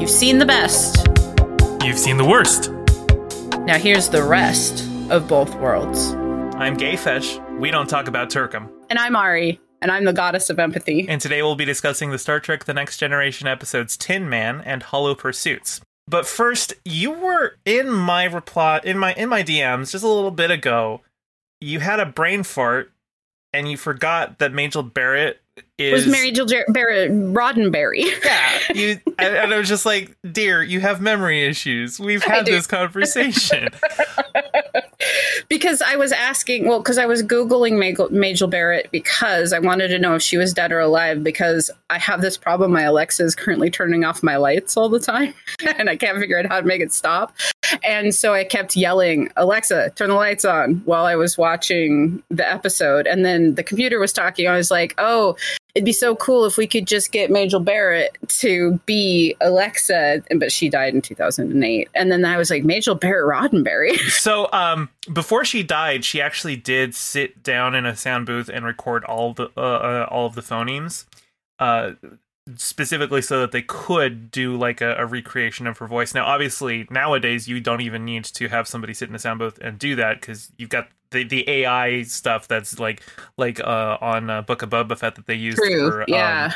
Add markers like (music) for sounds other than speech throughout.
You've seen the best. You've seen the worst. Now here's the rest of both worlds. I'm GayFesh. We don't talk about Turkum. And I'm Ari, and I'm the goddess of empathy. And today we'll be discussing the Star Trek The Next Generation episodes Tin Man and Hollow Pursuits. But first, you were in my reply in my in my DMs just a little bit ago. You had a brain fart and you forgot that Majel Barrett is was Mary Jill Jar- Barrett Roddenberry. (laughs) Yeah, you and, and I was just like, dear, you have memory issues. We've had this conversation. (laughs) because I was asking, well, because I was Googling Majel Barrett because I wanted to know if she was dead or alive because I have this problem. My Alexa is currently turning off my lights all the time (laughs) and I can't figure out how to make it stop. And so I kept yelling, Alexa, turn the lights on while I was watching the episode. And then the computer was talking. I was like, oh, it'd be so cool if we could just get Majel Barrett to be Alexa, but she died in 2008. And then I was like, Majel Barrett Roddenberry. (laughs) So, um, before she died, she actually did sit down in a sound booth and record all the uh, uh, all of the phonemes, uh, specifically so that they could do like a, a recreation of her voice. Now, obviously, nowadays you don't even need to have somebody sit in a sound booth and do that because you've got the, the AI stuff that's like like uh, on uh, Book of Boba Fett that they used True, for yeah.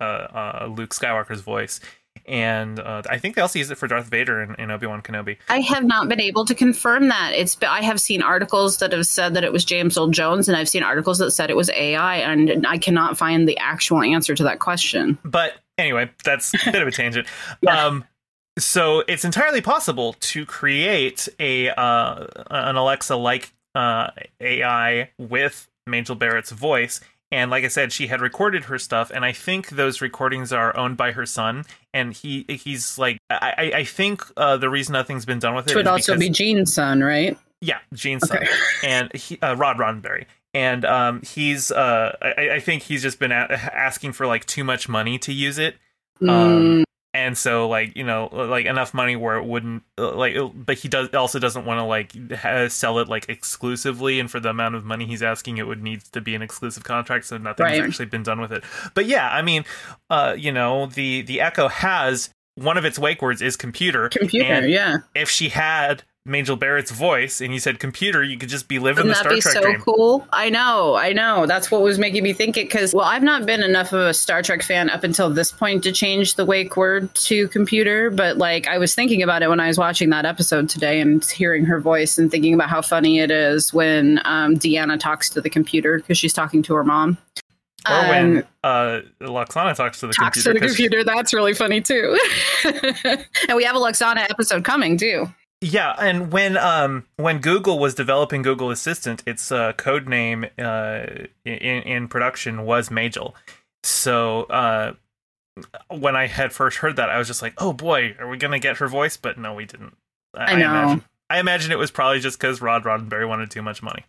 um, uh, uh, Luke Skywalker's voice. And uh, I think they also use it for Darth Vader in, in Obi Wan Kenobi. I have not been able to confirm that. It's I have seen articles that have said that it was James Earl Jones, and I've seen articles that said it was AI, and I cannot find the actual answer to that question. But anyway, that's a bit of a tangent. (laughs) Yeah. Um, so it's entirely possible to create a uh, an Alexa like uh, AI with Majel Barrett's voice. And like I said, she had recorded her stuff, and I think those recordings are owned by her son. And he he's like, I I, think uh, the reason nothing's been done with it Which would also because- be Gene's son, right? yeah, Gene's son, and he, uh, Rod Roddenberry, and um, he's uh, I, I think he's just been a- asking for like too much money to use it, Mm, um, and so like you know like enough money where it wouldn't uh, like, but he does also doesn't want to like sell it like exclusively, and for the amount of money he's asking, it would need to be an exclusive contract, so nothing's Right. actually been done with it. But yeah, I mean, uh, you know the the Echo has one of its wake words is computer, computer, and yeah. if she had Majel Barrett's voice and you said computer, you could just be living Wouldn't the that Star be Trek so dream. cool? I know, I know. That's what was making me think it because, well, I've not been enough of a Star Trek fan up until this point to change the wake word to computer. But like, I was thinking about it when I was watching that episode today and hearing her voice and thinking about how funny it is when um, Deanna talks to the computer because she's talking to her mom. Or Um, when uh, Lwaxana talks to the talks computer. to the computer. That's really funny too. (laughs) and we have a Lwaxana episode coming too. Yeah, and when um when Google was developing Google Assistant, its uh, code name uh, in in production was Majel. So uh, when I had first heard that, I was just like, "Oh boy, are we gonna get her voice?" But no, we didn't. I know. Imagine, I imagine it was probably just because Rod Roddenberry wanted too much money.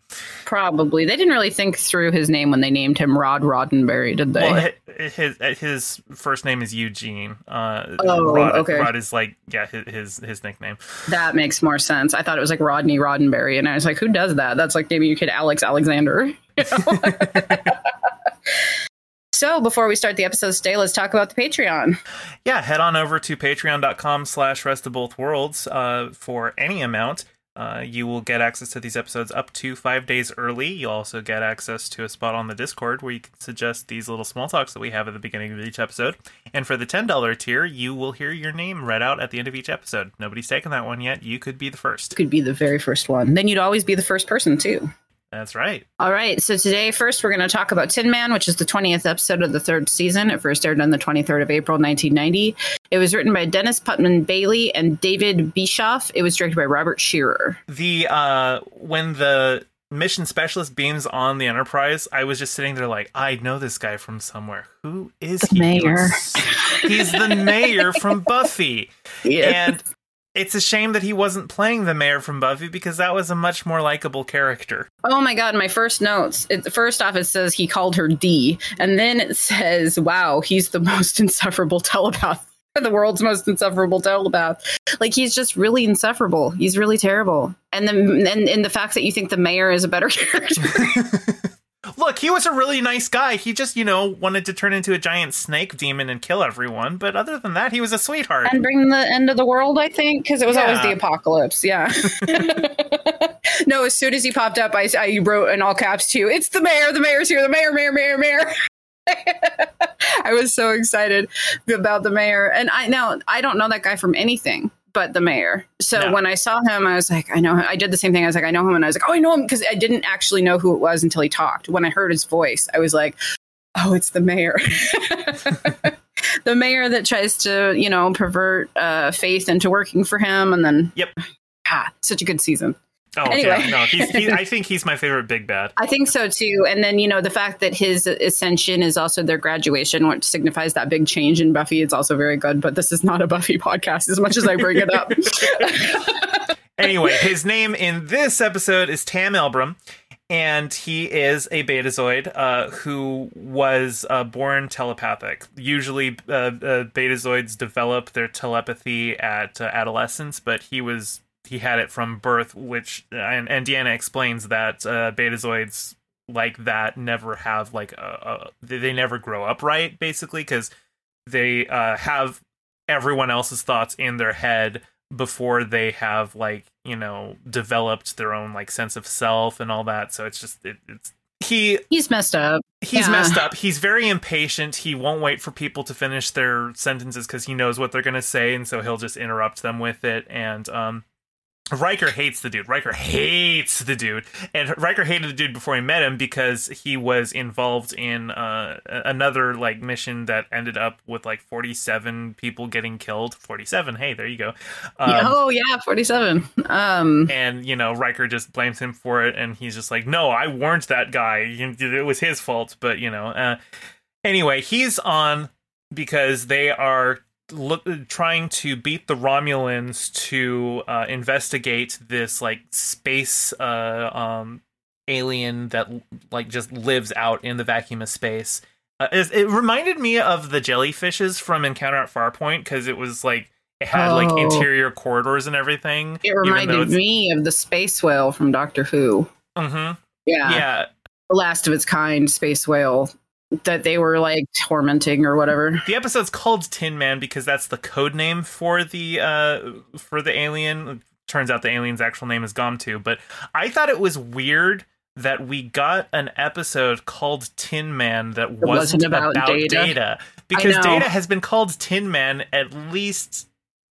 Probably they didn't really think through his name when they named him Rod Roddenberry, did they? Well, his his first name is Eugene. Uh, Oh, Rod, okay. Rod is like yeah his his, nickname. That makes more sense. I thought it was like Rodney Roddenberry, and I was like, who does that? That's like maybe your kid Alex Alexander. (laughs) you know? (laughs) so before we start the episode today, let's talk about the Patreon. yeah, head on over to patreon.com slash rest of both worlds uh, for any amount. Uh, you will get access to these episodes up to five days early. You'll also get access to a spot on the Discord where you can suggest these little small talks that we have at the beginning of each episode. And for the $10 tier, you will hear your name read out at the end of each episode. Nobody's taken that one yet. You could be the first. Could be the very first one. Then you'd always be the first person too. That's right. All right. So today, first, we're going to talk about Tin Man, which is the 20th episode of the third season. It first aired on the 23rd of April, 1990. It was written by Dennis Putman Bailey and David Bischoff. It was directed by Robert Scheerer. The uh when the mission specialist beams on the Enterprise, I was just sitting there like, I know this guy from somewhere. Who is he? He mayor. (laughs) He's the mayor from Buffy. (laughs) And it's a shame that he wasn't playing the mayor from Buffy because that was a much more likable character. Oh my god, my first notes. It, first off, it says he called her D, and then it says, "Wow, he's the (laughs) most insufferable telepath, (laughs) the world's most insufferable telepath." Like he's just really insufferable. He's really terrible. And then, and, and the fact that you think the mayor is a better (laughs) character. Look, he was a really nice guy. He just, you know, wanted to turn into a giant snake demon and kill everyone. But other than that, he was a sweetheart. And bring the end of the world, I think, because it was always the apocalypse. Yeah. (laughs) no, as soon as he popped up, I, I wrote in all caps too. It's the mayor. The mayor's here. The mayor. Mayor. Mayor. Mayor. (laughs) I was so excited about the mayor, and I now I don't know that guy from anything but the mayor. So No. when I saw him, I was like, I know. Him. I did the same thing. I was like, I know him, and I was like, oh, I know him because I didn't actually know who it was until he talked. When I heard his voice, I was like, oh, it's the mayor. (laughs) the mayor that tries to, you know, pervert uh, faith into working for him, and then Yep. (sighs) ah, such a good season. Oh, anyway. yeah, no, he's, he, (laughs) I think he's my favorite big bad. I think so too. And then, you know, the fact that his ascension is also their graduation, which signifies that big change in Buffy, it's also very good. But this is not a Buffy podcast as much as I bring it up. (laughs) anyway, his name in this episode is Tam Elbrun, and he is a Betazoid uh, who was uh, born telepathic. Usually, uh, uh, Betazoids develop their telepathy at uh, adolescence, but he was he had it from birth. Which and, and Deanna explains that uh, Betazoids like that never have like a, a they they never grow up right, basically, because they uh, have everyone else's thoughts in their head before they have like you know developed their own like sense of self and all that so it's just it, it's he He's messed up. he's Yeah. messed up he's very impatient he won't wait for people to finish their sentences because he knows what they're going to say and so he'll just interrupt them with it and um Riker hates the dude. Riker hates the dude, and Riker hated the dude before he met him because he was involved in uh, another like mission that ended up with like forty-seven people getting killed. Forty-seven. Hey, there you go. Um, oh, yeah, 47. Um, and you know Riker just blames him for it, and he's just like, "No, I warned that guy. It was his fault." But you know, uh, anyway, he's on because they are look trying to beat the Romulans to uh, investigate this like space uh, um, alien that like just lives out in the vacuum of space. Uh, it, it reminded me of the jellyfishes from Encounter at Farpoint because it was like it had like Oh. interior corridors and everything. it reminded me of the space whale from Doctor Who. hmm Yeah. Yeah, The last of its kind space whale that they were like tormenting or whatever. the episode's called Tin Man because that's the code name for the uh for the alien. Turns out the alien's actual name is Gomtu, but I thought it was weird that we got an episode called Tin Man that wasn't, wasn't about, about data. Data. because. Data has been called Tin Man at least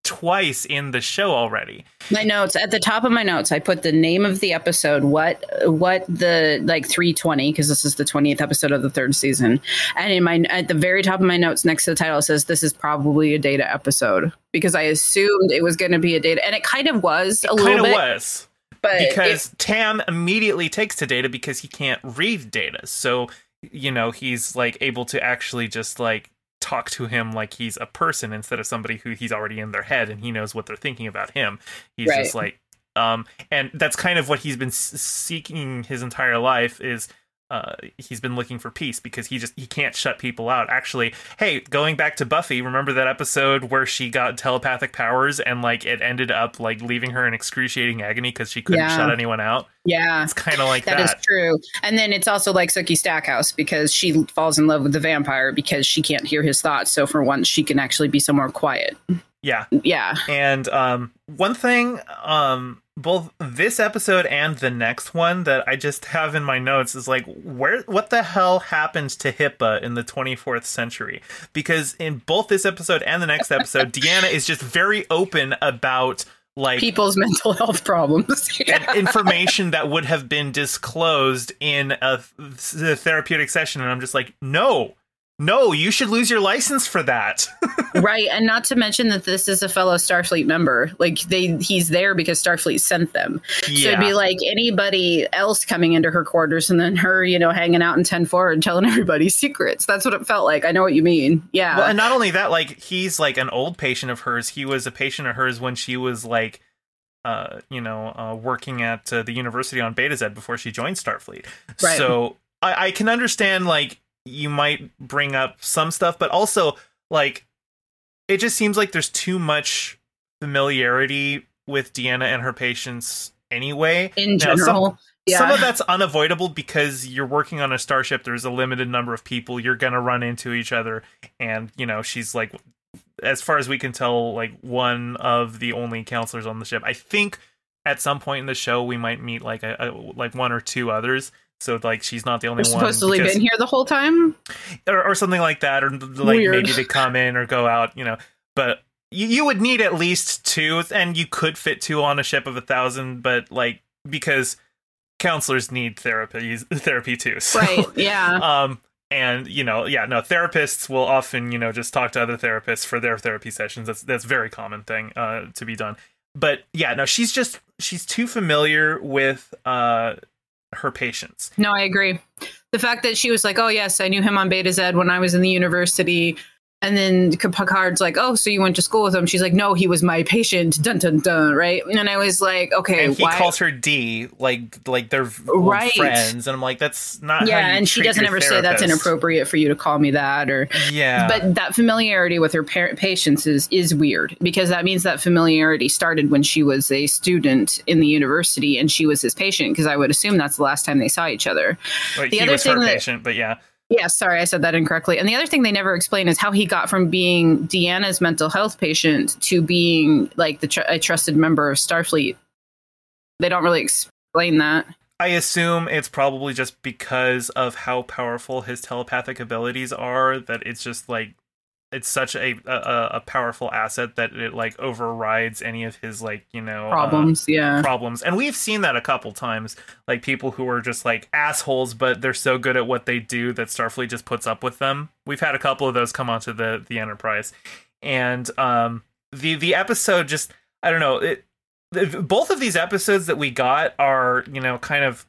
twice in the show already. My notes at the top of my notes, I put the name of the episode, what what the like 320 because this is the 20th episode of the third season, and in my at the very top of my notes next to the title it says this is probably a data episode because I assumed it was going to be a data, and it kind of was a Kind little bit, was. but it- because Tam immediately takes to data because he can't read data. So, you know, he's like able to actually just like talk to him like he's a person instead of somebody who he's already in their head and he knows what they're thinking about him. He's just like um and that's kind of what he's been seeking his entire life is uh, he's been looking for peace because he just he can't shut people out. Actually, hey, going back to Buffy, remember that episode where she got telepathic powers and like it ended up like leaving her in excruciating agony because she couldn't Yeah. shut anyone out. yeah. It's kind of like That that. is true. And then it's also like Sookie Stackhouse because she falls in love with the vampire because she can't hear his thoughts. So for once, she can actually be somewhere quiet. Yeah, Yeah. and um, one thing, um, both this episode and the next one that I just have in my notes is like, where, what the hell happened to HIPAA in the 24th century? Because in both this episode and the next episode, Deanna is just very open about like People's mental health problems. (laughs) and information that would have been disclosed in a th- therapeutic session, and I'm just like, no. No, you should lose your license for that. (laughs) right. And not to mention that this is a fellow Starfleet member. Like they he's there because Starfleet sent them. So it'd be like anybody else coming into her quarters and then her, you know, hanging out in 10 4 and telling (laughs) everybody secrets. That's what it felt like. I know what you mean. Yeah. Well, and not only that, like he's like an old patient of hers. He was a patient of hers when she was like, uh, you know, uh, working at uh, the university on Betazed before she joined Starfleet. Right. So I, I can understand like you might bring up some stuff, but also like it just seems like there's too much familiarity with Deanna and her patients anyway. in Now, some- general. some of that's unavoidable because you're working on a starship. There's a limited number of people. You're gonna run into each other, and you know she's like, as far as we can tell, like one of the only counselors on the ship. I think at some point in the show we might meet like a, a like one or two others. So like she's not the only They're one. supposedly because- been here the whole time. or, or something like that, or like Weird. maybe they come in or go out, you know. But you, you would need at least two, and you could fit two on a ship of a thousand, but like because counselors need therapy (laughs) therapy too. So, Right. Yeah. (laughs) Um, and you know, yeah, no, therapists will often, you know, just talk to other therapists for their therapy sessions. That's that's a very common thing uh, to be done. But yeah, no, she's just she's too familiar with uh her patients. No, I agree. The fact that she was like, "Oh yes, I knew him on Betazed when I was in the university," and then Picard's like, "Oh, so you went to school with him?" She's like, "No, he was my patient." Dun dun dun. Right? And I was like, "Okay, and he why?" calls her D, like like they're Right. friends, and I'm like, that's not. yeah, how you and she doesn't ever say that's inappropriate for you to call me that, or Yeah, but that familiarity with her parent patients is is weird because that means that familiarity started when she was a student in the university and she was his patient because I would assume that's the last time they saw each other. Like, the he other was her thing that- patient, but yeah, Yeah, sorry, I said that incorrectly. And the other thing they never explain is how he got from being Deanna's mental health patient to being like the tr- a trusted member of Starfleet. They don't really explain that. I assume it's probably just because of how powerful his telepathic abilities are that it's just like it's such a a, a powerful asset that it like overrides any of his like you know uh, Problems, yeah. problems. And we've seen that a couple times like people who are just like assholes but they're so good at what they do that starfleet just puts up with them. We've had a couple of those come onto the the enterprise. And um the the episode just i don't know it both of these episodes that we got are you know kind of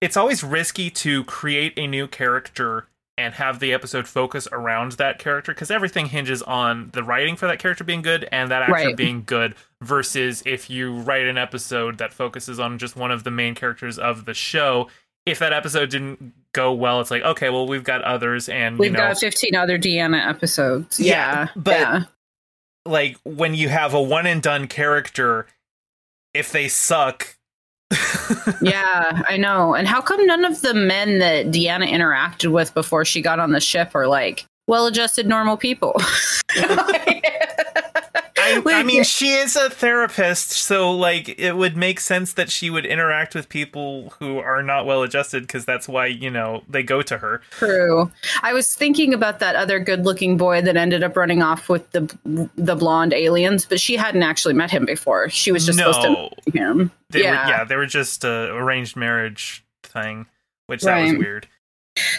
it's always risky to create a new character and have the episode focus around that character because everything hinges on the writing for that character being good and that actor Right. being good versus if you write an episode that focuses on just one of the main characters of the show if that episode didn't go well it's like okay well we've got others and We've you know got 15 other Deanna episodes. Yeah, Yeah. but- yeah. like when you have a one and done character if they suck yeah, I know. And how come none of the men that Deanna interacted with before she got on the ship are like well adjusted normal people? (laughs) (laughs) I, I mean, she is a therapist, so like it would make sense that she would interact with people who are not well adjusted because that's why you know they go to her. True. I was thinking about that other good-looking boy that ended up running off with the the blonde aliens, but she hadn't actually met him before. She was just supposed to no, know him. they yeah. were yeah, they were just a arranged marriage thing, which that was weird.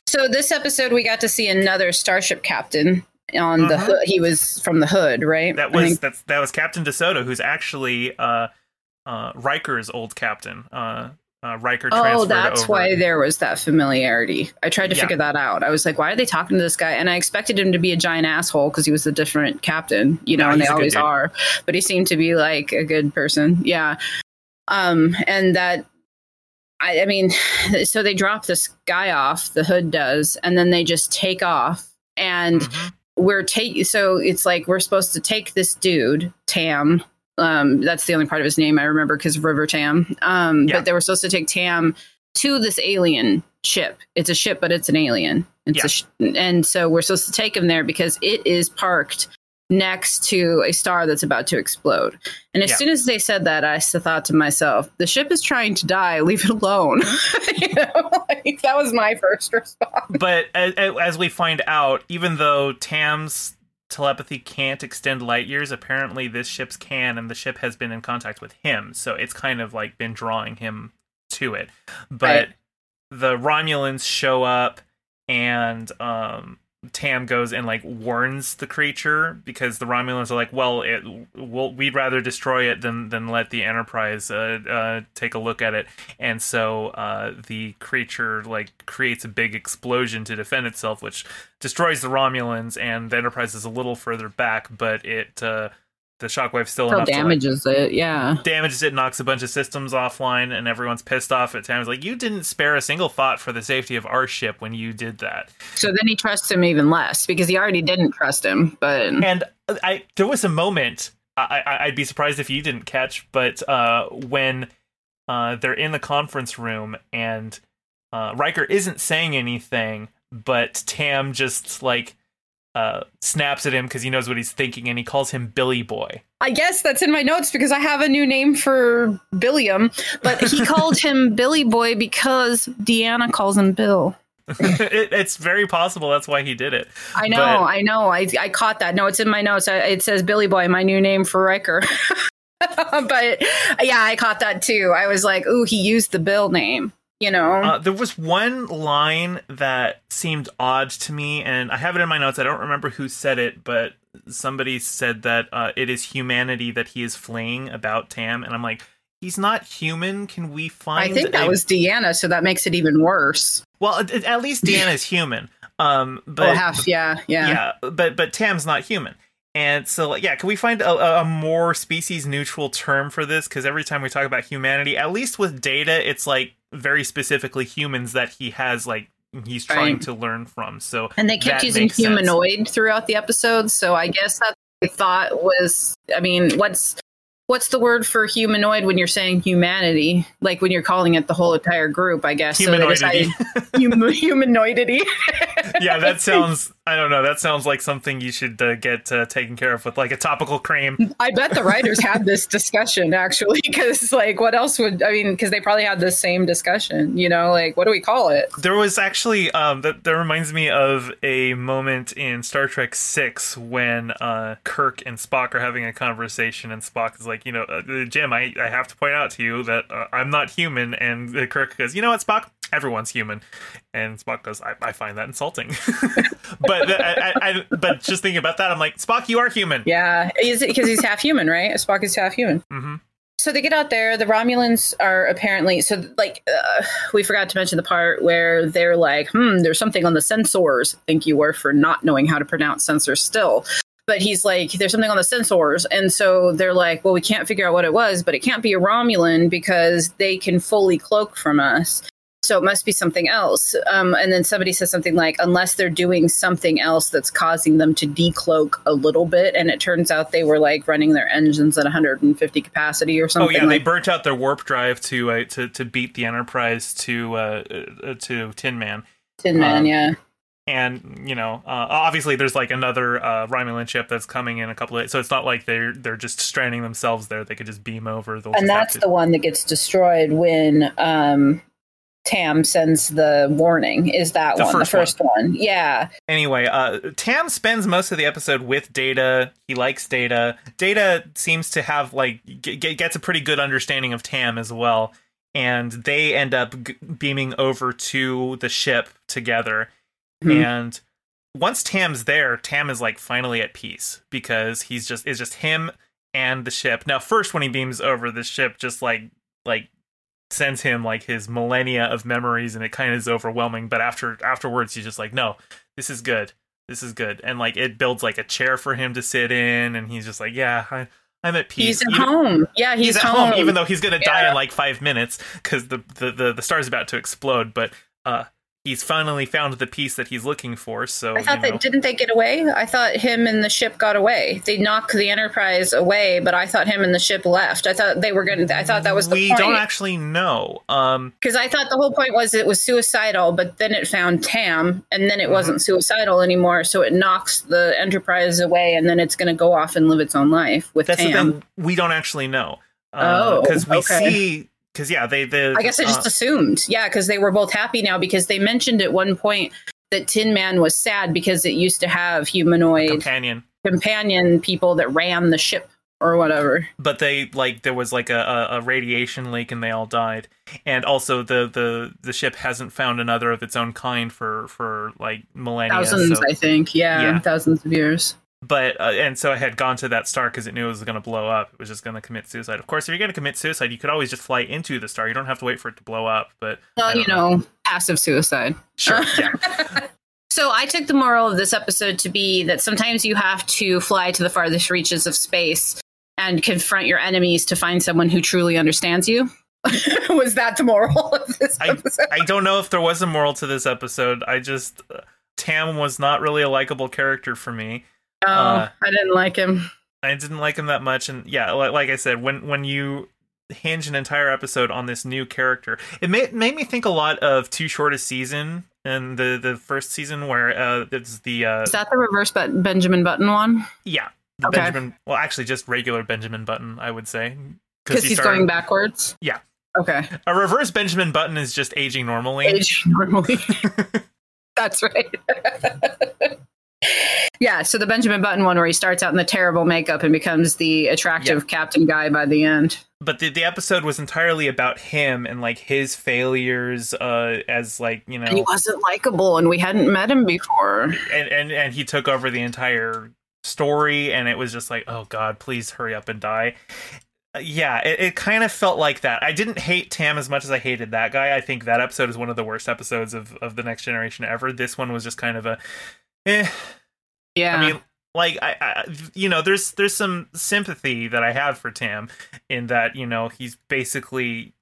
So this episode, we got to see another starship captain on the Mhm. hood. He was from the hood, right? That was that's that was Captain DeSoto, who's actually uh, uh, Riker's old captain. Uh, uh, Riker Oh, that's over. why there was that familiarity. I tried to Yeah. figure that out. I was like, why are they talking to this guy? And I expected him to be a giant asshole because he was a different captain, you know, No, and they he's a good always are. But he seemed to be like a good person. Yeah. Um, and that I, I mean, so they drop this guy off, the hood does, and then they just take off. And Mhm. We're take so it's like we're supposed to take this dude tam um that's the only part of his name i remember because of river tam um Yeah. but they were supposed to take tam to this alien ship it's a ship but it's an alien it's Yeah. a sh- and so we're supposed to take him there because it is parked next to a star that's about to explode and as Yeah. soon as they said that, I thought to myself the ship is trying to die leave it alone (laughs) you know (laughs) like, that was my first response but as, as we find out, even though Tam's telepathy can't extend light years, apparently this ship's can, and the ship has been in contact with him, so it's kind of like been drawing him to it. But Right. the Romulans show up, and um, Tam goes and like warns the creature because the Romulans are like, "Well, it, we'll, we'd rather destroy it than than let the Enterprise uh, uh, take a look at it." And so uh, the creature like creates a big explosion to defend itself, which destroys the Romulans, and the Enterprise is a little further back, but it uh, the shockwave still still enough to like, damages it yeah damages it, knocks a bunch of systems offline, and everyone's pissed off at Tam. It's like you didn't spare a single thought for the safety of our ship when you did that. So then he trusts him even less because he already didn't trust him. But And I there was a moment I, I I'd be surprised if you didn't catch, but uh, when uh, they're in the conference room and uh, Riker isn't saying anything, but Tam just like uh, snaps at him because he knows what he's thinking and he calls him Billy Boy. I guess that's in my notes because I have a new name for Billiam, but he (laughs) called him Billy Boy because Deanna calls him Bill. (laughs) it, it's very possible that's why he did it. I know, but, I know. I, I caught that. No, it's in my notes. I, it says Billy Boy, my new name for Riker. (laughs) but yeah, I caught that too. I was like, ooh, he used the Bill name you know? Uh, there was one line that seemed odd to me and i have it in my notes. I don't remember who said it but somebody said that uh, it is humanity that he is fleeing about tam and i'm like he's not human. Can we find i think that a... was deanna so that makes it even worse. Well at, at least (laughs) deanna is human um but oh, half yeah yeah. Yeah but but tam's not human. And so, yeah, can we find a, a more species neutral term for this? Because every time we talk about humanity, at least with data, it's like very specifically humans that he has like he's trying right. to learn from. So and they kept using humanoid sense. throughout the episode. So I guess that I thought was, I mean, what's what's the word for humanoid when you're saying humanity? Like when you're calling it the whole entire group, I guess. Humanoidity. So (laughs) hum- humanoidity. yeah, that (laughs) sounds. I don't know. That sounds like something you should uh, get uh, taken care of with like a topical cream. I bet the writers had this discussion actually, because like, what else would I mean? Because they probably had the same discussion. You know, like what do we call it? There was actually um, that. That reminds me of a moment in Star Trek Six when uh, Kirk and Spock are having a conversation, and Spock is like you know, uh, Jim, I, I have to point out to you that uh, I'm not human. And Kirk goes, you know what, Spock? Everyone's human. And Spock goes, I, I find that insulting. (laughs) but I, I, but just thinking about that, I'm like, Spock, you are human. Yeah, because he's half human, right? Spock is half human. Mm-hmm. So they get out there. The Romulans are apparently so like uh, we forgot to mention the part where they're like, "Hmm, there's something on the sensors." Thank you, Worf, for not knowing how to pronounce sensors still but he's like, there's something on the sensors. And so they're like, well, we can't figure out what it was, but it can't be a Romulan because they can fully cloak from us. So it must be something else. Um, and then somebody says something like, unless they're doing something else that's causing them to decloak a little bit. And it turns out they were like running their engines at 150 capacity or something. Oh yeah, like- they burnt out their warp drive to uh, to to beat the Enterprise to uh, uh to Tin Man. Tin Man, um, yeah and you know uh, obviously there's like another uh, Romulan ship that's coming in a couple of days, so it's not like they're they're just stranding themselves there they could just beam over the and that's the one that gets destroyed when um Tam sends the warning is that the one first the first one. one. yeah anyway uh Tam spends most of the episode with Data he likes Data Data seems to have like g- gets a pretty good understanding of Tam as well and they end up g- beaming over to the ship together Mm-hmm. And once Tam's there, Tam is like finally at peace because he's just it's just him and the ship. Now, first when he beams over, the ship just like like sends him like his millennia of memories, and it kind of is overwhelming. But after afterwards, he's just like, no, this is good, this is good, and like it builds like a chair for him to sit in, and he's just like, yeah. I, I'm at peace. He's at even, home. Yeah, he's, he's at home. home. even though he's gonna yeah. die in like five minutes because the, the the the star's about to explode. But uh, he's finally found the piece that he's looking for. So I thought that didn't they get away? I thought him and the ship got away. They knocked the Enterprise away, but I thought him and the ship left. I thought they were going to. I thought that was the we point. don't actually know. Um, because I thought the whole point was it was suicidal, but then it found Tam, and then it mm-hmm. wasn't suicidal anymore. So it knocks the Enterprise away, and then it's going to go off and live its own life with That's Tam. The thing. We don't actually know. Uh, oh, because we okay. see because yeah, they the I guess I just uh, assumed yeah, because they were both happy now because they mentioned at one point that Tin Man was sad because it used to have humanoid companion companion people that ran the ship or whatever. But they like there was like a, a, radiation leak and they all died. And also the, the the ship hasn't found another of its own kind for for like millennia. Thousands, so, I think. Yeah, yeah, thousands of years but uh, and so I had gone to that star because it knew it was going to blow up. It was just going to commit suicide. Of course, if you're going to commit suicide, you could always just fly into the star. You don't have to wait for it to blow up. But well, you know, know, passive suicide. Sure. (laughs) Yeah. so I took the moral of this episode to be that sometimes you have to fly to the farthest reaches of space and confront your enemies to find someone who truly understands you. (laughs) was that the moral of this episode? I, I don't know if there was a moral to this episode. I just uh, Tam was not really a likable character for me. Oh, uh, I didn't like him. I didn't like him that much, and yeah, like, like I said, when when you hinge an entire episode on this new character. It made made me think a lot of Too Short a Season and the the first season where uh it's the uh Is that the reverse but Benjamin Button one? yeah the Okay. Benjamin well actually just regular Benjamin Button I would say Because he he's started- going backwards. Yeah. Okay. a reverse Benjamin Button is just aging normally. Age normally. (laughs) That's right. (laughs) yeah. So the Benjamin Button one, where he starts out in the terrible makeup and becomes the attractive captain guy by the end. but the, the episode was entirely about him and like his failures uh as like you know And he wasn't likable, and we hadn't met him before. and, and and he took over the entire story and it was just like oh god please hurry up and die Uh, yeah it, it kind of felt like that i didn't hate tam as much as i hated that guy i think that episode is one of the worst episodes of, of the next generation ever this one was just kind of a eh. Yeah. i mean like I, I you know there's there's some sympathy that i have for tam in that you know he's basically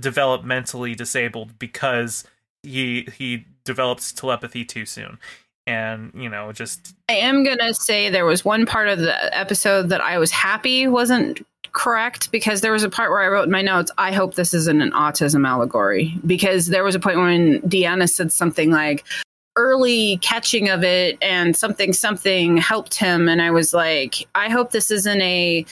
developmentally disabled because he he develops telepathy too soon and you know just I am gonna say there was one part of the episode that I was happy wasn't correct because there was a part where I wrote in my notes, I hope this isn't an autism allegory. Because there was a point when Deanna said something like early catching of it and something something helped him. And I was like, I hope this isn't a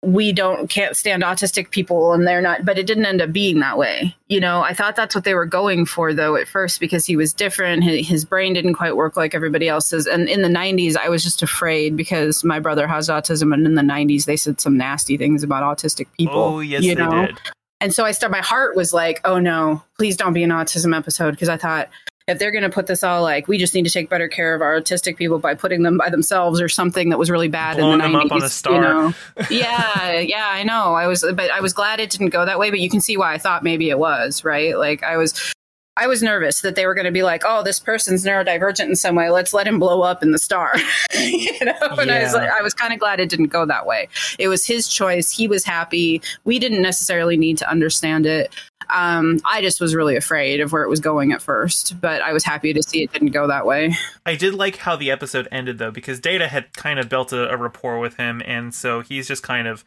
we don't can't stand autistic people and they're not but it didn't end up being that way. You know i thought that's what they were going for though at first because he was different. His, his brain didn't quite work like everybody else's. And in the 90s i was just afraid because my brother has autism and in the 90s they said some nasty things about autistic people oh yes you they know? did. And so i started my heart was like oh no please don't be an autism episode because i thought if they're going to put this all like we just need to take better care of our autistic people by putting them by themselves or something that was really bad Blowing in the them 90s up on a you star. know? (laughs) yeah yeah i know. I was but i was glad it didn't go that way but you can see why i thought maybe it was right? Like i was i was nervous that they were going to be like oh this person's neurodivergent in some way. Let's let him blow up in the star. (laughs) You know? And i was like i was kind of glad it didn't go that way. It was his choice. He was happy. We didn't necessarily need to understand it um, i just was really afraid of where it was going at first but i was happy to see it didn't go that way I did like how the episode ended though, because Data had kind of built a, a rapport with him, and so he's just kind of,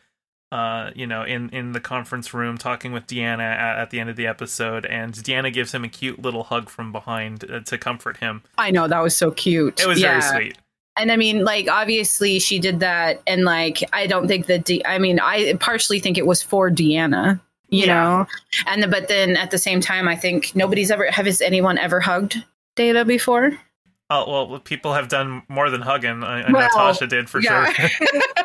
uh, you know, in in the conference room talking with Deanna at, at the end of the episode, and Deanna gives him a cute little hug from behind uh, to comfort him. i know that was so cute It was Yeah. very sweet. And I mean, like, obviously she did that. And, like, I don't think that, De- I mean, I partially think it was for Deanna, you Yeah. know? And, the, but then at the same time, I think nobody's ever, has anyone ever hugged Data before? Oh well, people have done more than hugging. I, I Well, know Tasha did for yeah. sure.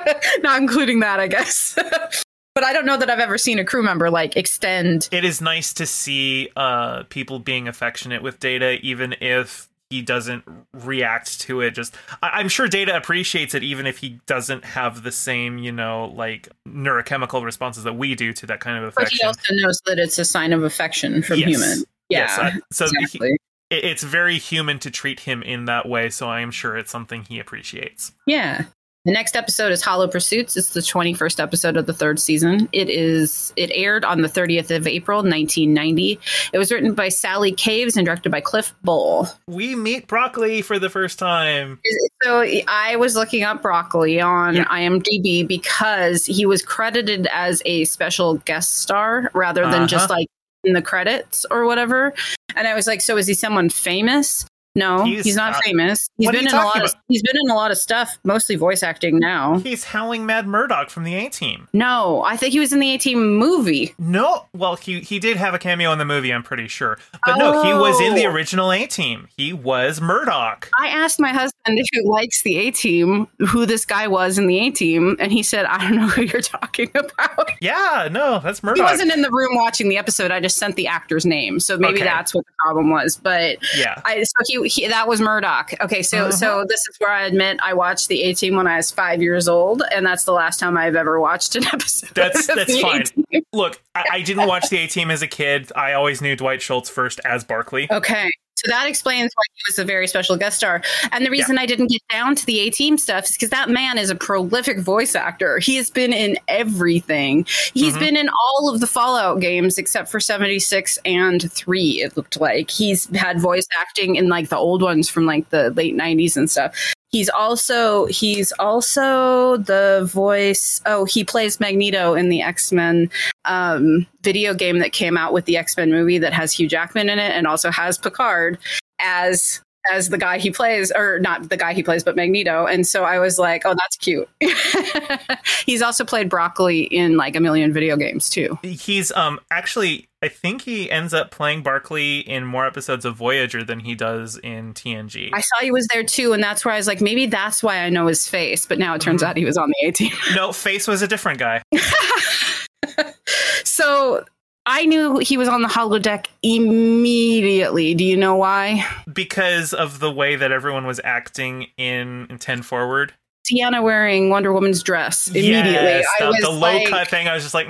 (laughs) (laughs) Not including that, I guess. (laughs) but I don't know that I've ever seen a crew member, like, extend. it is nice to see uh people being affectionate with Data, even if he doesn't react to it. Just I- I'm sure Data appreciates it, even if he doesn't have the same, you know, like neurochemical responses that we do to that kind of But he also knows that it's a sign of affection from Yes. human. Yeah. Yes, uh, so exactly. it- it's very human to treat him in that way. So I am sure it's something he appreciates. Yeah. The next episode is Hollow Pursuits. It's the 21st episode of the third season. It is it aired on the 30th of April, 1990. It was written by Sally Caves and directed by Cliff Bole. We meet Broccoli for the first time. So I was looking up Broccoli on Yeah. IMDb because he was credited as a special guest star rather than Uh-huh. just like in the credits or whatever. And I was like, so is he someone famous? No, He's, he's, not uh, famous. He's been in a lot of he's been in a lot of stuff, mostly voice acting now. He's Howling Mad Murdock from the A Team. No, I think he was in the A Team movie. No, well, he he did have a cameo in the movie, I'm pretty sure. But no, he was in the Oh. original A Team. He was Murdock. I asked my husband who likes the A Team who this guy was in the A Team, and he said, "I don't know who you're talking (laughs) about." Yeah, no, that's Murdock. He wasn't in the room watching the episode. I just sent the actor's name, so maybe Okay. that's what the problem was. But yeah. I so he, he that was Murdock. Okay, so Uh-huh. so this is where I admit I watched the A Team when I was five years old, and that's the last time I've ever watched an (laughs) episode. That's- that's fine. Look, I, I didn't watch the A Team as a kid. I always knew Dwight Schultz first as Barclay. Okay. So that explains why he was a very special guest star. And the reason I didn't get down to the A team stuff is because that man is a prolific voice actor. He has been in everything. He's Mhm. been in all of the Fallout games except for 76 and 3, it looked like. He's had voice acting in like the old ones from like the late 90s and stuff. He's also he's also the voice. Oh, he plays Magneto in the X Men um, video game that came out with the X Men movie that has Hugh Jackman in it, and also has Picard as as the guy he plays, or not the guy he plays, but Magneto. And so I was like, oh, that's cute. (laughs) He's also played Broccoli in like a million video games too. He's um actually I think he ends up playing Barclay in more episodes of Voyager than he does in TNG. I saw he was there too, and that's where I was like, maybe that's why I know his face. But now it turns mm-hmm. out he was on the A team. no, face was a different guy. (laughs) so I knew he was on the holodeck immediately. Do you know why? Because of the way that everyone was acting in, in 10 Forward. Deanna wearing Wonder Woman's dress immediately. Yes, the, the low like, cut thing. I was just like,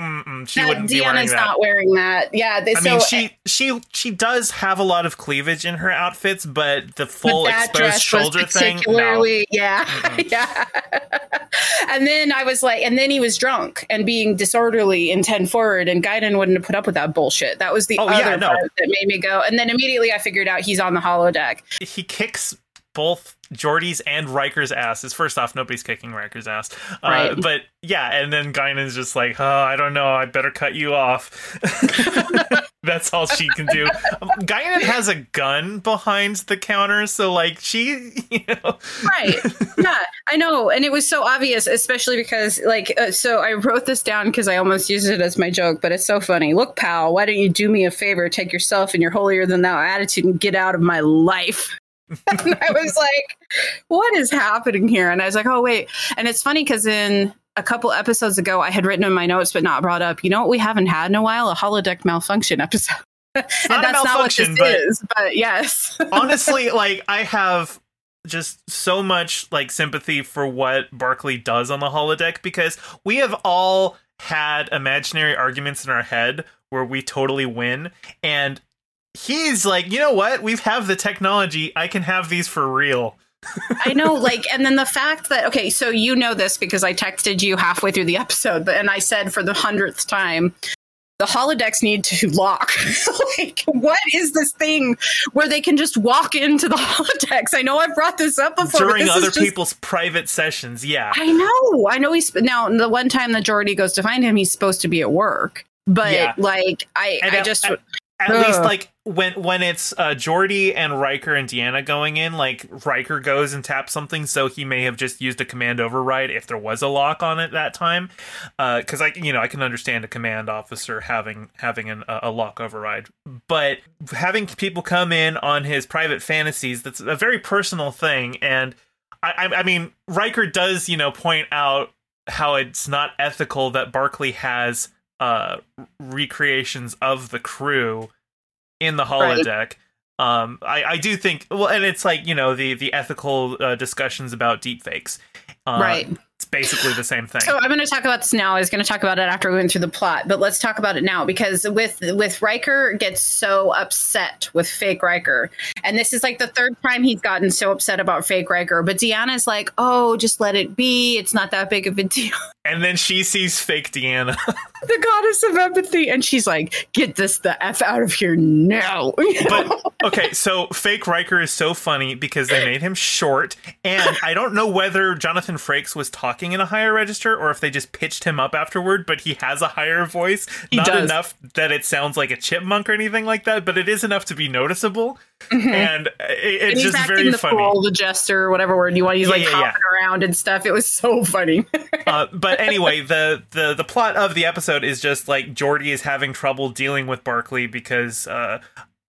she wouldn't Deanna's be wearing that. not wearing that. Yeah, they, I so, mean, she she she does have a lot of cleavage in her outfits, but the full but exposed shoulder thing, no. Yeah, (laughs) yeah. and then I was like, and then he was drunk and being disorderly in ten forward, and Guinan wouldn't have put up with that bullshit. That was the oh, other yeah, no. part that made me go. And then immediately I figured out he's on the holodeck. He kicks both Geordi's and Riker's asses. First off, nobody's kicking Riker's ass. Uh, right. But yeah, and then Guinan's just like, oh, I don't know, I better cut you off. (laughs) That's all she can do. Um, Guinan has a gun behind the counter, so like she, (laughs) you know. Right. Yeah, I know. And it was so obvious, especially because like, uh, so I wrote this down because I almost used it as my joke, but it's so funny. Look, pal, why don't you do me a favor, take yourself and your holier than thou attitude and get out of my life? (laughs) and I was like, what is happening here? And I was like, oh, wait. And it's funny because in a couple episodes ago, I had written in my notes but not brought up, you know what we haven't had in a while? A holodeck malfunction episode. (laughs) and that's not what this but is, but yes. (laughs) honestly, like, I have just so much like sympathy for what Barclay does on the holodeck because we have all had imaginary arguments in our head where we totally win and he's like, you know what? We have the technology. I can have these for real. I know, like, and then the fact that okay, so you know this because I texted you halfway through the episode, and I said for the hundredth time, the holodecks need to lock. (laughs) like, what is this thing where they can just walk into the (laughs) holodecks? I know I've brought this up before during other just... people's private sessions. Yeah, I know. I know he's now the one time that Geordi goes to find him, he's supposed to be at work. But yeah. like, I, and I just at Ugh. least like when when it's uh Geordi and Riker and Deanna going in, like Riker goes and taps something, so he may have just used a command override if there was a lock on it that time. Uh, because I you know I can understand a command officer having having an, a lock override, but having people come in on his private fantasies that's a very personal thing, and I I, I mean Riker does you know point out how it's not ethical that Barclay has uh recreations of the crew in the holodeck. Right. Um, I, I do think well, and it's like you know the the ethical uh, discussions about deepfakes, uh, right? It's basically the same thing. So I'm going to talk about this now. I was going to talk about it after we went through the plot, but let's talk about it now because with with Riker gets so upset with fake Riker, and this is like the third time he's gotten so upset about fake Riker. But Deanna's like, "Oh, just let it be. It's not that big of a (laughs) deal." And then she sees fake Deanna, (laughs) the goddess of empathy, and she's like, "Get this the f out of here now." (laughs) but okay, so fake Riker is so funny because they made him short, and I don't know whether Jonathan Frakes was talking in a higher register or if they just pitched him up afterward, but he has a higher voice. He Not does. enough that it sounds like a chipmunk or anything like that, but it is enough to be noticeable. Mm-hmm. And it, it's and just very the funny. Fool, the jester, whatever word you want. He's yeah, like yeah, hopping yeah. around and stuff. It was so funny. (laughs) uh, but anyway, the, the the plot of the episode is just like Geordi is having trouble dealing with Barclay because uh,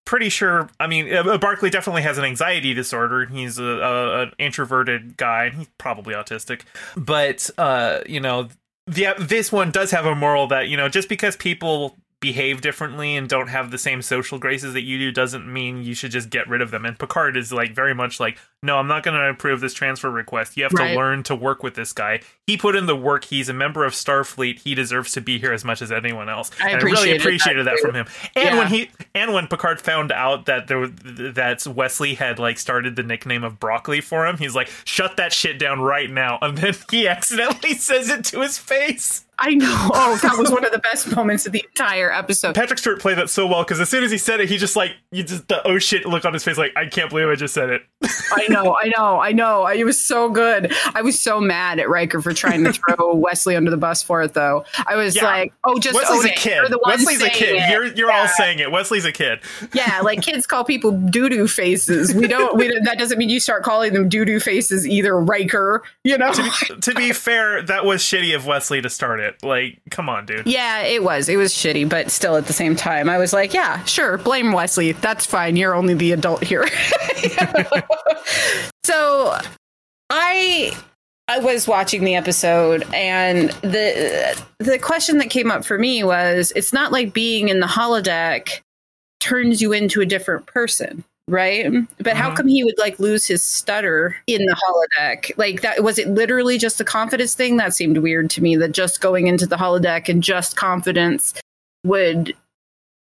pretty sure. I mean, uh, Barclay definitely has an anxiety disorder. And he's a, a, an introverted guy, and he's probably autistic. But uh, you know, the this one does have a moral that you know, just because people behave differently and don't have the same social graces that you do doesn't mean you should just get rid of them. And Picard is like very much like, no, I'm not going to approve this transfer request. You have right. to learn to work with this guy. He put in the work. He's a member of Starfleet. He deserves to be here as much as anyone else. I, and I really appreciated that, that from him. And yeah. when he and when Picard found out that there that Wesley had like started the nickname of Broccoli for him, he's like, shut that shit down right now. And then he (laughs) accidentally says it to his face. I know. (laughs) Oh, that was one of the best moments of the entire episode. Patrick Stewart played that so well because as soon as he said it, he just like you just the oh shit look on his face, like I can't believe I just said it. (laughs) I know, I know, I know. It was so good. I was so mad at Riker for trying to (laughs) throw Wesley under the bus for it, though. I was yeah. like, oh, just Wesley's a kid. Wesley's a kid. It. You're you're yeah. all saying it. Wesley's a kid. Yeah, like kids call people doo doo faces. We don't. We don't, that doesn't mean you start calling them doo doo faces either, Riker. You know. To be, to be fair, that was shitty of Wesley to start it. Like, come on, dude. Yeah, it was. It was shitty, but still at the same time, I was like, yeah, sure, blame Wesley. That's fine. You're only the adult here. (laughs) so I I was watching the episode and the the question that came up for me was it's not like being in the holodeck turns you into a different person right? But how mm-hmm. come he would like lose his stutter in the holodeck? Like that was it literally just a confidence thing? That seemed weird to me that just going into the holodeck and just confidence would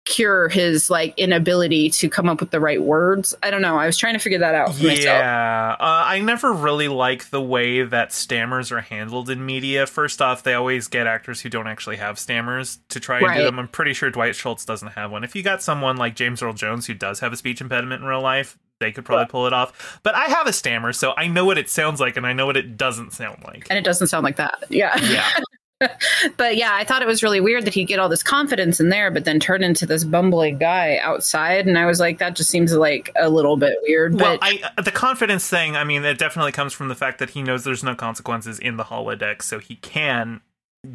cure his like inability to come up with the right words. I don't know. I was trying to figure that out for yeah, myself. Yeah, uh, I never really like the way that stammers are handled in media. First off, they always get actors who don't actually have stammers to try and right. do them. I'm pretty sure Dwight Schultz doesn't have one. If you got someone like James Earl Jones who does have a speech impediment in real life, they could probably pull it off. But I have a stammer, so I know what it sounds like and I know what it doesn't sound like. And it doesn't sound like that. Yeah. Yeah. (laughs) (laughs) but yeah, I thought it was really weird that he'd get all this confidence in there, but then turn into this bumbling guy outside. And I was like, that just seems like a little bit weird. Well, but I, the confidence thing, I mean, it definitely comes from the fact that he knows there's no consequences in the holodeck, so he can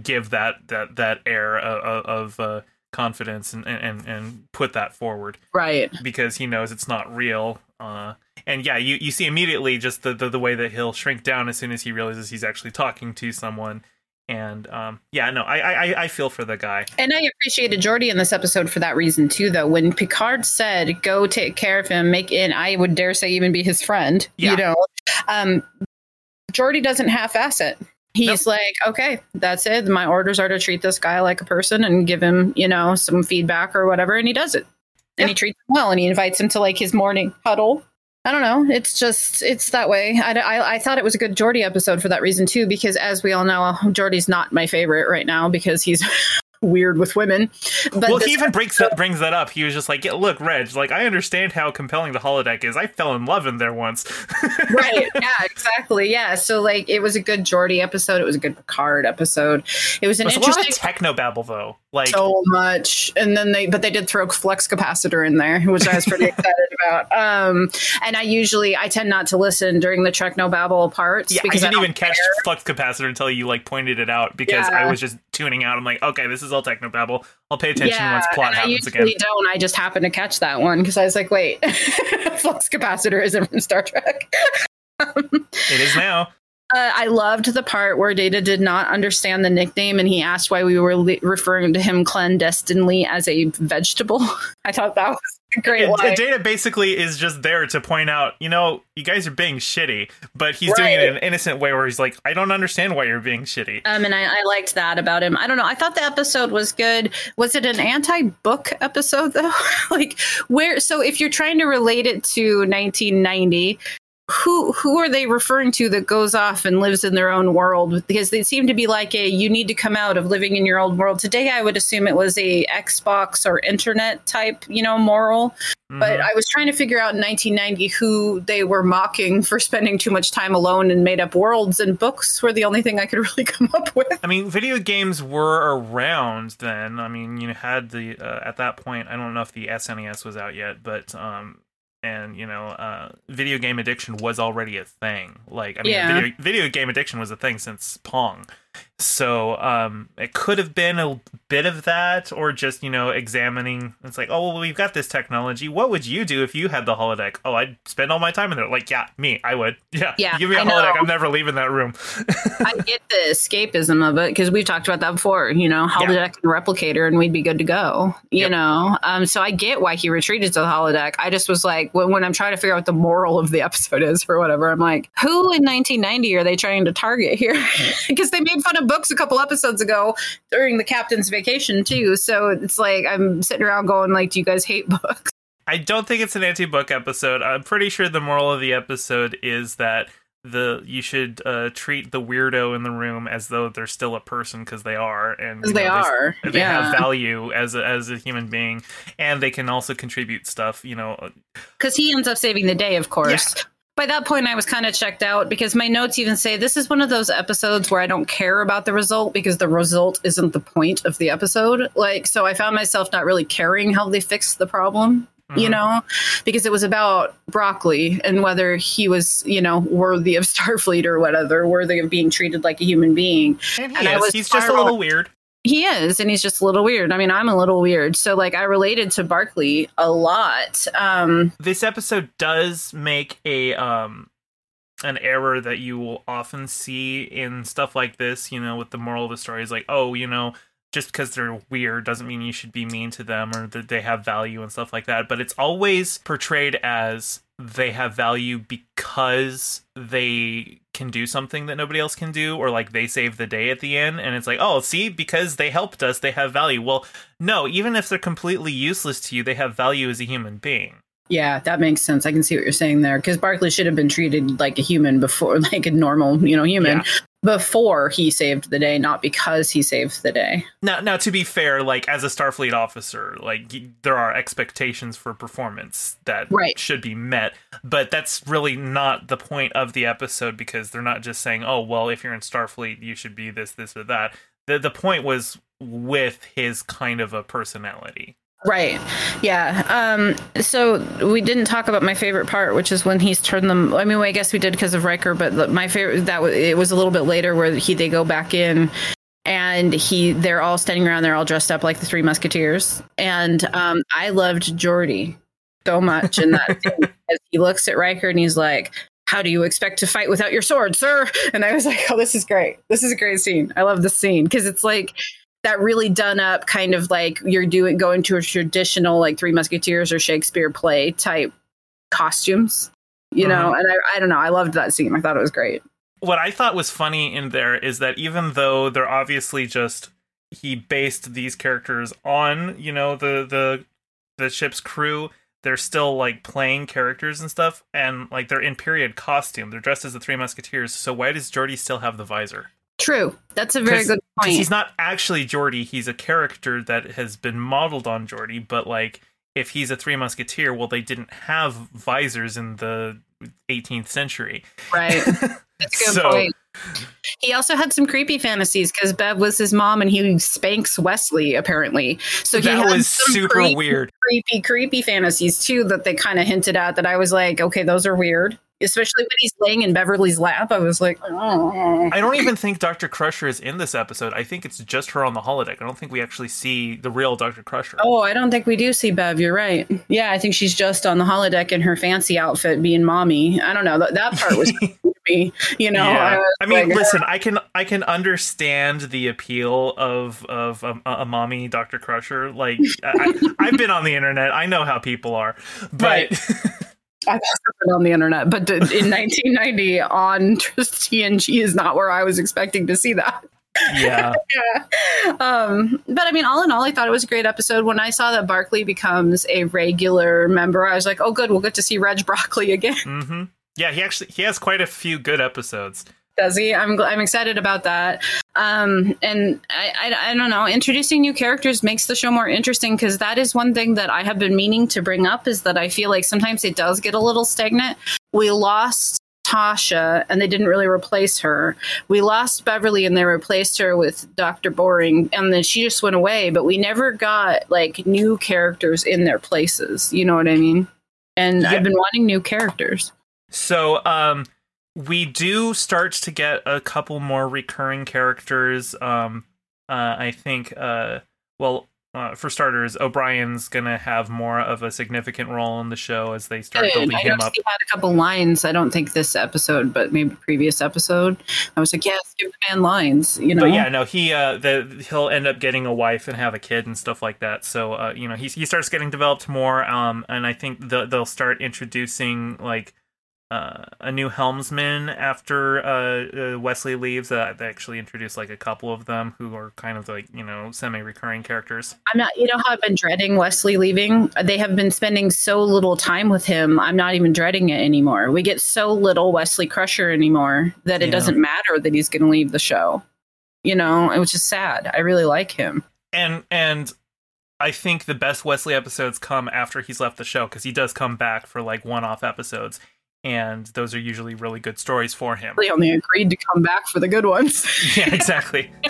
give that that that air of, of uh, confidence and, and and put that forward, right? Because he knows it's not real. Uh, and yeah, you, you see immediately just the, the, the way that he'll shrink down as soon as he realizes he's actually talking to someone and um, yeah, no, I, I I feel for the guy, and I appreciated Geordi in this episode for that reason too. Though when Picard said, "Go take care of him," make and I would dare say even be his friend, yeah. you know, um, Geordi doesn't half-ass it. He's nope. like, okay, that's it. My orders are to treat this guy like a person and give him, you know, some feedback or whatever, and he does it. And he treats him well, and he invites him to like his morning huddle I don't know. It's just it's that way. I, I, I, thought it was a good Geordi episode for that reason too, because as we all know, Geordi's not my favorite right now because he's (laughs) weird with women. But well, he even brings that, brings that up. He was just like, yeah, "Look, Reg, like I understand how compelling the holodeck is. I fell in love in there once." (laughs) right? Yeah, exactly. Yeah. So like, it was a good Geordi episode. It was a good Picard episode. It was an There's interesting a lot of techno babble though. Like so much, and then they but they did throw flux capacitor in there, which I was pretty (laughs) excited about. Um, and I usually I tend not to listen during the techno babble parts. Yeah, because I didn't I even care. catch flux capacitor until you like pointed it out because yeah. I was just tuning out. I'm like, okay, this is all technobabble. I'll pay attention yeah, once plot happens I again. don't. I just happened to catch that one because I was like, wait, (laughs) flux capacitor isn't from Star Trek. it is now. (laughs) Uh, I loved the part where Data did not understand the nickname and he asked why we were le- referring to him clandestinely as a vegetable. (laughs) I thought that was great line. Data basically is just there to point out, you know, you guys are being shitty, but he's right. doing it in an innocent way where he's like, I don't understand why you're being shitty. Um, and I, I liked that about him. I don't know. I thought the episode was good. Was it an anti-book episode though? (laughs) like where? So if you're trying to relate it to 1990, who who are they referring to that goes off and lives in their own world? Because they seem to be like a you need to come out of living in your old world. Today i would assume it was a xbox or internet type you know moral. Mm-hmm. but i was trying to figure out in 1990 who they were mocking for spending too much time alone in made up worlds and books were the only thing i could (laughs) really come up with. I mean video games were around then. I mean you had the uh, at that point i don't know if the snes was out yet but um and you know uh, video game addiction was already a thing like i mean yeah. video, video game addiction was a thing since pong so um, it could have been a bit of that, or just you know examining. It's like, oh well, we've got this technology. What would you do if you had the holodeck? Oh, I'd spend all my time in there. Like, yeah, me, I would. (laughs) Yeah, yeah. Give me a I holodeck. Know. I'm never leaving that room. (laughs) I get the escapism of it because we've talked about that before. You know, holodeck yeah. and replicator, and we'd be good to go. You yep. know, um, so I get why he retreated to the holodeck. I just was like, when, when I'm trying to figure out what the moral of the (laughs) episode is or whatever, I'm like, who in 1990 are they trying to target here? because they made fun of books a couple episodes ago during the captain's vacation too. So it's like I'm sitting around going like, do you guys hate (laughs) books? I don't think it's an anti-book episode. I'm pretty sure the moral of the episode is that the you should uh, treat the weirdo in the room as though they're still a person because they are, and they know, are. They, they yeah. have value as a, as a human being, and they can also contribute stuff. You know, because he ends up saving the day, of course. By that point, I was kind of checked out because my notes even say this is one of those episodes where I don't care about the result because the result isn't the point of the episode. Like, so I found myself not really caring how they fixed the problem you Mhm. know, because it was about broccoli and whether he was, you know, worthy of (laughs) Starfleet or whatever, worthy of being treated like a human being. and he And I was He's just a little weird. He is, and he's just a little weird. I mean, I'm a little weird. So, like, I related to Barclay a lot. Um, this episode does make a um an error that you will often see in stuff like this you know with the moral of the story is like oh you know just because they're weird doesn't mean you should be mean to them or that they have value and stuff like that but it's always portrayed as they have value because they can do something that nobody else can do or like they save the day at the end and it's like oh see because they helped us they have value. Well no even if they're completely useless to you they have value as a human being yeah, that makes sense. I can see what you're saying there because Barclay should have been treated like a human before, (laughs) like a normal, you know, human Yeah. before he saved the day, not because he saved the day. Now, now to be fair, like as a Starfleet officer, like there are expectations for performance that Right. should be met, but that's really not the point of the episode because they're not just saying, "Oh, well, if you're in Starfleet, you should be this, this, or that." The the point was with his kind of a personality. Right. Yeah. Um, so we didn't talk about my favorite part, which is when he's turned them. I mean, I guess we did because of Riker, but my favorite that it was a little bit later where he they go back in and he they're all standing around. They're all dressed up like the Three Musketeers, and um, I loved Geordi so much in that he looks at Riker and he's like. How do you expect to fight without your sword, sir? And I was like, "Oh, this is great. This is a great scene. I love this scene because it's like that really done up kind of like you're doing going to a traditional like Three Musketeers or Shakespeare play type costumes, you know. Mm-hmm. And I, I don't know, I loved that scene. I thought it was great. What I thought was funny in there is that even though they're obviously just he based these characters on, you know, the the the ship's crew, they're still like playing characters and stuff, and like they're in period costume. They're dressed as the Three Musketeers. So why does Geordi still have the visor? True, that's a very good point. he's not actually Geordi. He's a character that has been modeled on Geordi, but like if he's a Three Musketeer, well, they didn't have visors in the 18th century. right. (laughs) That's a good So- point. He also had some creepy fantasies because Bev was his mom and he spanks Wesley apparently. So he that had was some super creepy, weird. creepy, creepy fantasies too that they kind of hinted at. That I was like, okay, those are weird. Especially when he's laying in Beverly's lap, I was like, oh. I don't even think Dr. Crusher is in this episode. I think it's just her on the holodeck. I don't think we actually see the real Dr. Crusher. Oh, I don't think we do see Bev. You're right. Yeah, I think she's just on the holodeck in her fancy outfit, being mommy. I don't know. That, that part was (laughs) me. You know, yeah. was I mean, like, listen, I can I can understand the appeal of of um, a, a mommy Dr. Crusher. Like I, I've been on the internet. I know how people are. (laughs) But I've also on the internet, but in (laughs) 1990 on TNG is not where I was expecting to see that. yeah. (laughs) yeah. Um, but I mean, all in all, I thought it was a great episode. When I saw that Barclay becomes a regular member, I was like, oh, good, we'll get to see Reg Broccoli again. Mhm. Yeah, he actually he has quite a few good episodes. Does he? I'm I'm excited about that. Um, and I, I I don't know. Introducing new characters makes the show more interesting because that is one thing that I have been meaning to bring up is that I feel like sometimes it does get a little stagnant. We lost Tasha and they didn't really replace her. We lost Beverly and they replaced her with Dr. Boring and then she just went away, but we never got like new characters in their places. You know what I mean? And Yeah. I've been wanting new characters. So, um, we do start to get a couple more recurring characters. Um, uh, I think, uh, well, uh, for starters, O'Brien's gonna have more of a significant role in the show as they start Good. building I him up. he had a couple lines. I don't think this episode, but maybe previous episode. I was like, yes, give the man lines. You know, But yeah, no, he uh, the he'll end up getting a wife and have a kid and stuff like that. So, uh, you know, he he starts getting developed more. Um, and I think the, they'll start introducing like uh, a new helmsman after uh, uh, Wesley leaves. Uh, they actually introduced like a couple of them who are kind of like you know semi-recurring characters. I'm not. You know how I've been dreading Wesley leaving. They have been spending so little time with him. I'm not even dreading it anymore. We get so little Wesley Crusher anymore that it Yeah. doesn't matter that he's going to leave the show. You know, it was just sad. I really like him. And and I think the best Wesley episodes come after he's left the show because he does come back for like one-off episodes, and those are usually really good stories for him. They only agreed to come back for the good ones. (laughs) yeah, exactly. (laughs)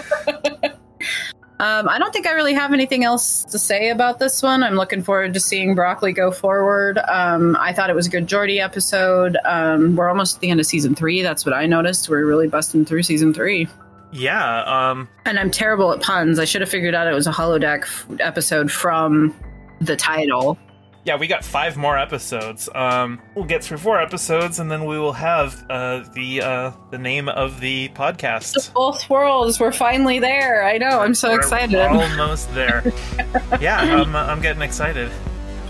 Um, I don't think I really have anything else to say about this one. I'm looking forward to seeing Broccoli go forward. Um, I thought it was a good Geordi episode. Um, we're almost at the end of season three. That's what I noticed. We're really busting through season three. Yeah. Um. And I'm terrible at puns. I should have figured out it was a holodeck f- episode from the title. Yeah, we got five more episodes. Um, we'll get through four episodes, and then we will have uh, the uh, the name of the podcast. The Both worlds. We're finally there. I know. I'm so We're excited. almost there. (laughs) yeah, I'm, I'm getting excited.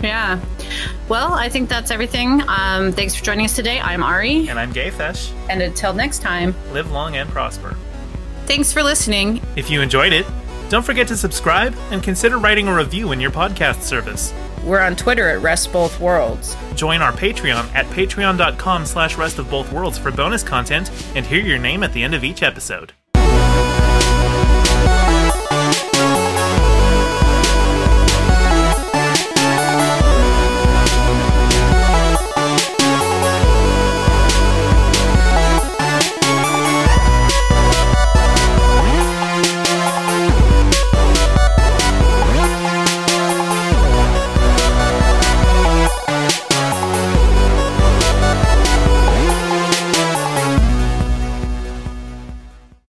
Yeah. Well, I think that's everything. Um, thanks for joining us today. I'm Ari. And I'm GayFesh. And until next time, Live long and prosper. thanks for listening. If you enjoyed it, don't forget to subscribe and consider writing a review in your podcast service. We're on Twitter at Rest Both Worlds. Join our Patreon at patreon.com slash rest of both worlds for bonus content and hear your name at the end of each episode.